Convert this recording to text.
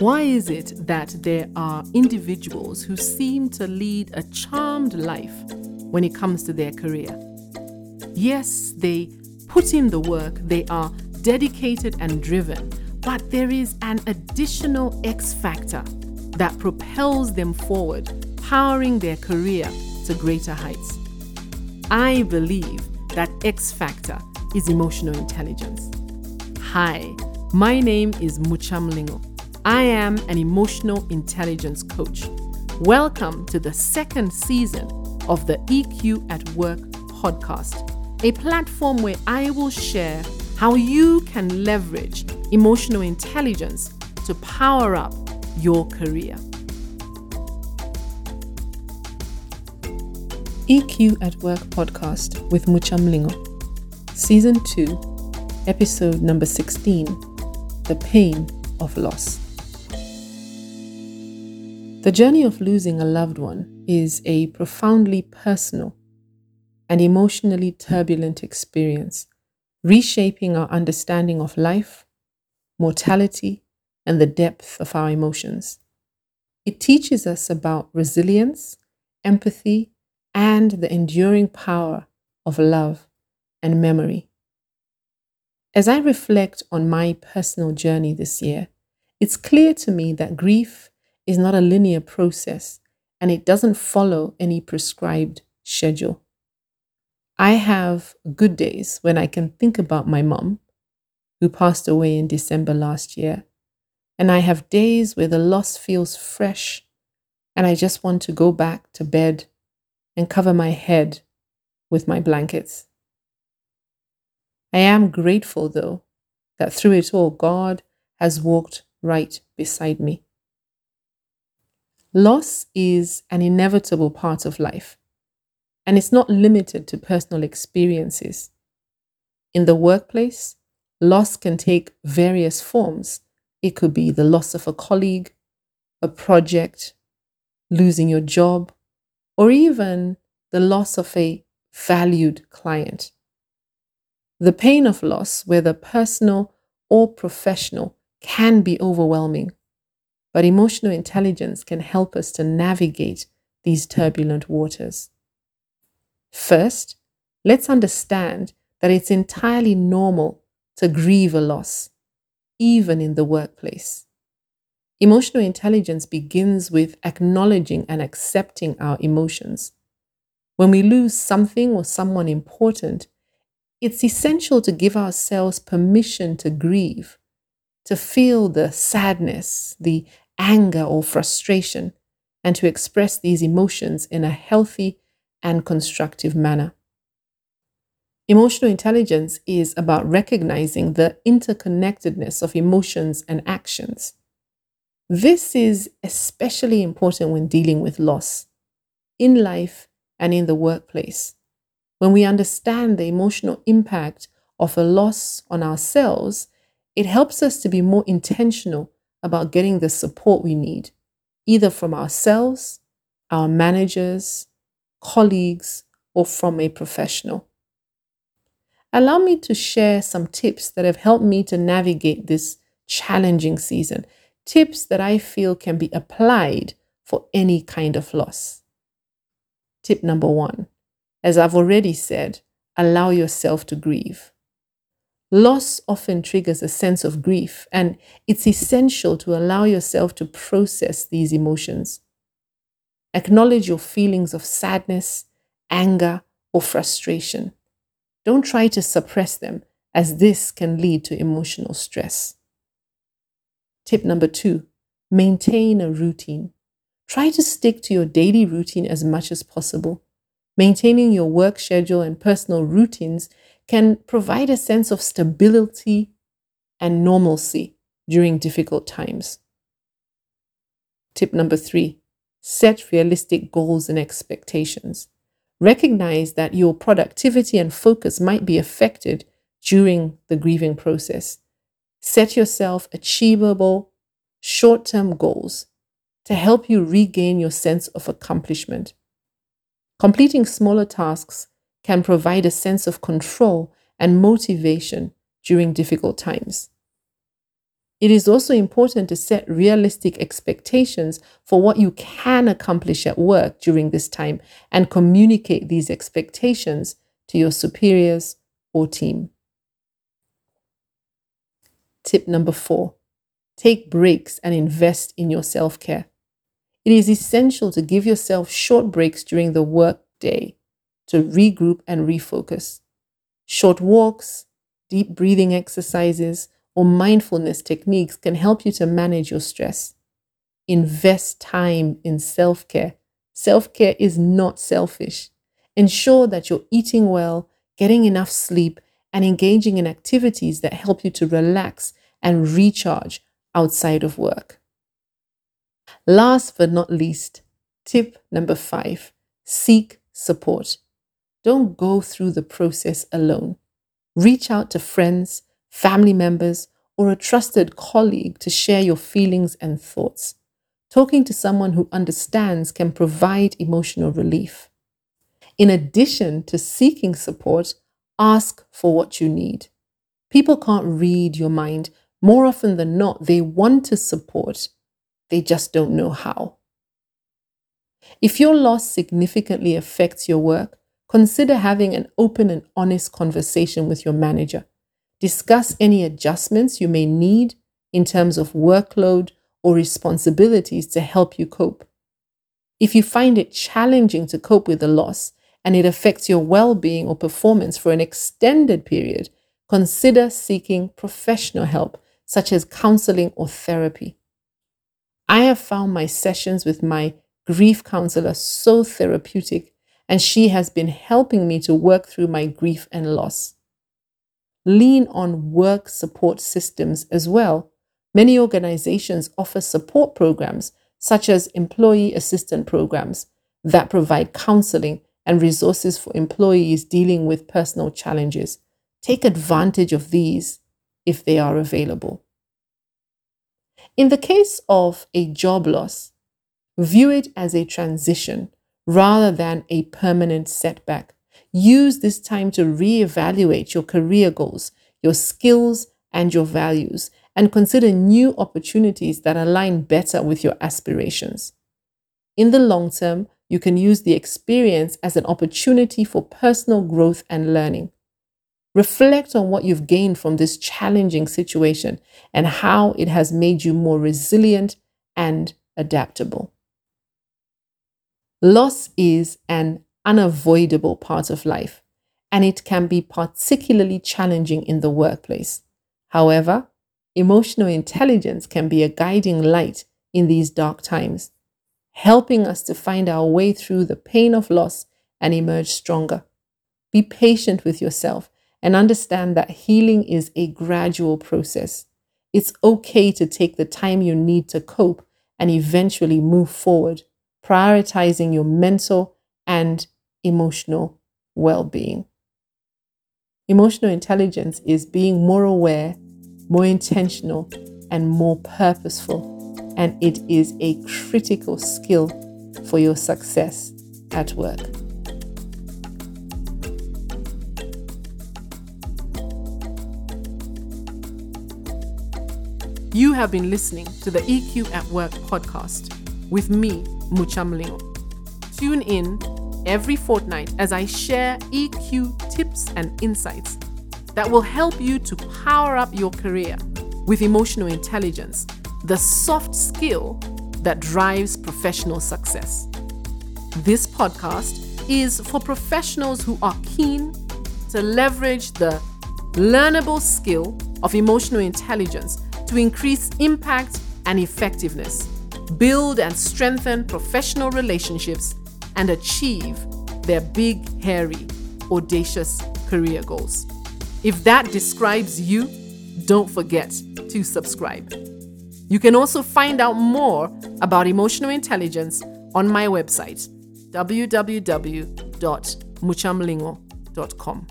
Why is it that there are individuals who seem to lead a charmed life when it comes to their career? Yes, they put in the work, they are dedicated and driven, but there is an additional X factor that propels them forward, powering their career to greater heights. I believe that X factor is emotional intelligence. Hi, my name is Mucham Lingo. I am an emotional intelligence coach. Welcome to the second season of the EQ at Work podcast, a platform where I will share how you can leverage emotional intelligence to power up your career. EQ at Work podcast with Mucham Lingo, Season 2, Episode number 16 The Pain of Loss. The journey of losing a loved one is a profoundly personal and emotionally turbulent experience, reshaping our understanding of life, mortality, and the depth of our emotions. It teaches us about resilience, empathy, and the enduring power of love and memory. As I reflect on my personal journey this year, it's clear to me that grief is not a linear process and it doesn't follow any prescribed schedule. I have good days when I can think about my mom, who passed away in December last year, and I have days where the loss feels fresh and I just want to go back to bed and cover my head with my blankets. I am grateful, though, that through it all, God has walked right beside me. Loss is an inevitable part of life, and it's not limited to personal experiences. In the workplace, loss can take various forms. It could be the loss of a colleague, a project, losing your job, or even the loss of a valued client. The pain of loss, whether personal or professional, can be overwhelming but emotional intelligence can help us to navigate these turbulent waters. First, let's understand that it's entirely normal to grieve a loss, even in the workplace. Emotional intelligence begins with acknowledging and accepting our emotions. When we lose something or someone important, it's essential to give ourselves permission to grieve to feel the sadness, the anger or frustration, and to express these emotions in a healthy and constructive manner. Emotional intelligence is about recognizing the interconnectedness of emotions and actions. This is especially important when dealing with loss in life and in the workplace. When we understand the emotional impact of a loss on ourselves it helps us to be more intentional about getting the support we need, either from ourselves, our managers, colleagues, or from a professional. Allow me to share some tips that have helped me to navigate this challenging season, tips that I feel can be applied for any kind of loss. Tip number one, as I've already said, allow yourself to grieve. Loss often triggers a sense of grief, and it's essential to allow yourself to process these emotions. Acknowledge your feelings of sadness, anger, or frustration. Don't try to suppress them, as this can lead to emotional stress. Tip number two maintain a routine. Try to stick to your daily routine as much as possible. Maintaining your work schedule and personal routines can provide a sense of stability and normalcy during difficult times. Tip number three set realistic goals and expectations. Recognize that your productivity and focus might be affected during the grieving process. Set yourself achievable short term goals to help you regain your sense of accomplishment. Completing smaller tasks can provide a sense of control and motivation during difficult times. It is also important to set realistic expectations for what you can accomplish at work during this time and communicate these expectations to your superiors or team. Tip number four take breaks and invest in your self care. It is essential to give yourself short breaks during the work day to regroup and refocus. Short walks, deep breathing exercises, or mindfulness techniques can help you to manage your stress. Invest time in self care. Self care is not selfish. Ensure that you're eating well, getting enough sleep, and engaging in activities that help you to relax and recharge outside of work. Last but not least, tip number five seek support. Don't go through the process alone. Reach out to friends, family members, or a trusted colleague to share your feelings and thoughts. Talking to someone who understands can provide emotional relief. In addition to seeking support, ask for what you need. People can't read your mind. More often than not, they want to support, they just don't know how. If your loss significantly affects your work, consider having an open and honest conversation with your manager. Discuss any adjustments you may need in terms of workload or responsibilities to help you cope. If you find it challenging to cope with the loss and it affects your well being or performance for an extended period, consider seeking professional help, such as counseling or therapy. I have found my sessions with my grief counselor so therapeutic, and she has been helping me to work through my grief and loss lean on work support systems as well. Many organizations offer support programs, such as employee assistance programs, that provide counseling and resources for employees dealing with personal challenges. Take advantage of these if they are available. In the case of a job loss, view it as a transition rather than a permanent setback. Use this time to reevaluate your career goals, your skills, and your values, and consider new opportunities that align better with your aspirations. In the long term, you can use the experience as an opportunity for personal growth and learning. Reflect on what you've gained from this challenging situation and how it has made you more resilient and adaptable. Loss is an unavoidable part of life, and it can be particularly challenging in the workplace. However, emotional intelligence can be a guiding light in these dark times, helping us to find our way through the pain of loss and emerge stronger. Be patient with yourself and understand that healing is a gradual process. It's okay to take the time you need to cope and eventually move forward, prioritizing your mental and emotional well being. Emotional intelligence is being more aware, more intentional, and more purposeful, and it is a critical skill for your success at work. You have been listening to the EQ at Work podcast with me, Muchamlingo. Tune in every fortnight as I share EQ tips and insights that will help you to power up your career with emotional intelligence, the soft skill that drives professional success. This podcast is for professionals who are keen to leverage the learnable skill of emotional intelligence to increase impact and effectiveness, build and strengthen professional relationships and achieve their big, hairy, audacious career goals. If that describes you, don't forget to subscribe. You can also find out more about emotional intelligence on my website, www.muchamlingo.com.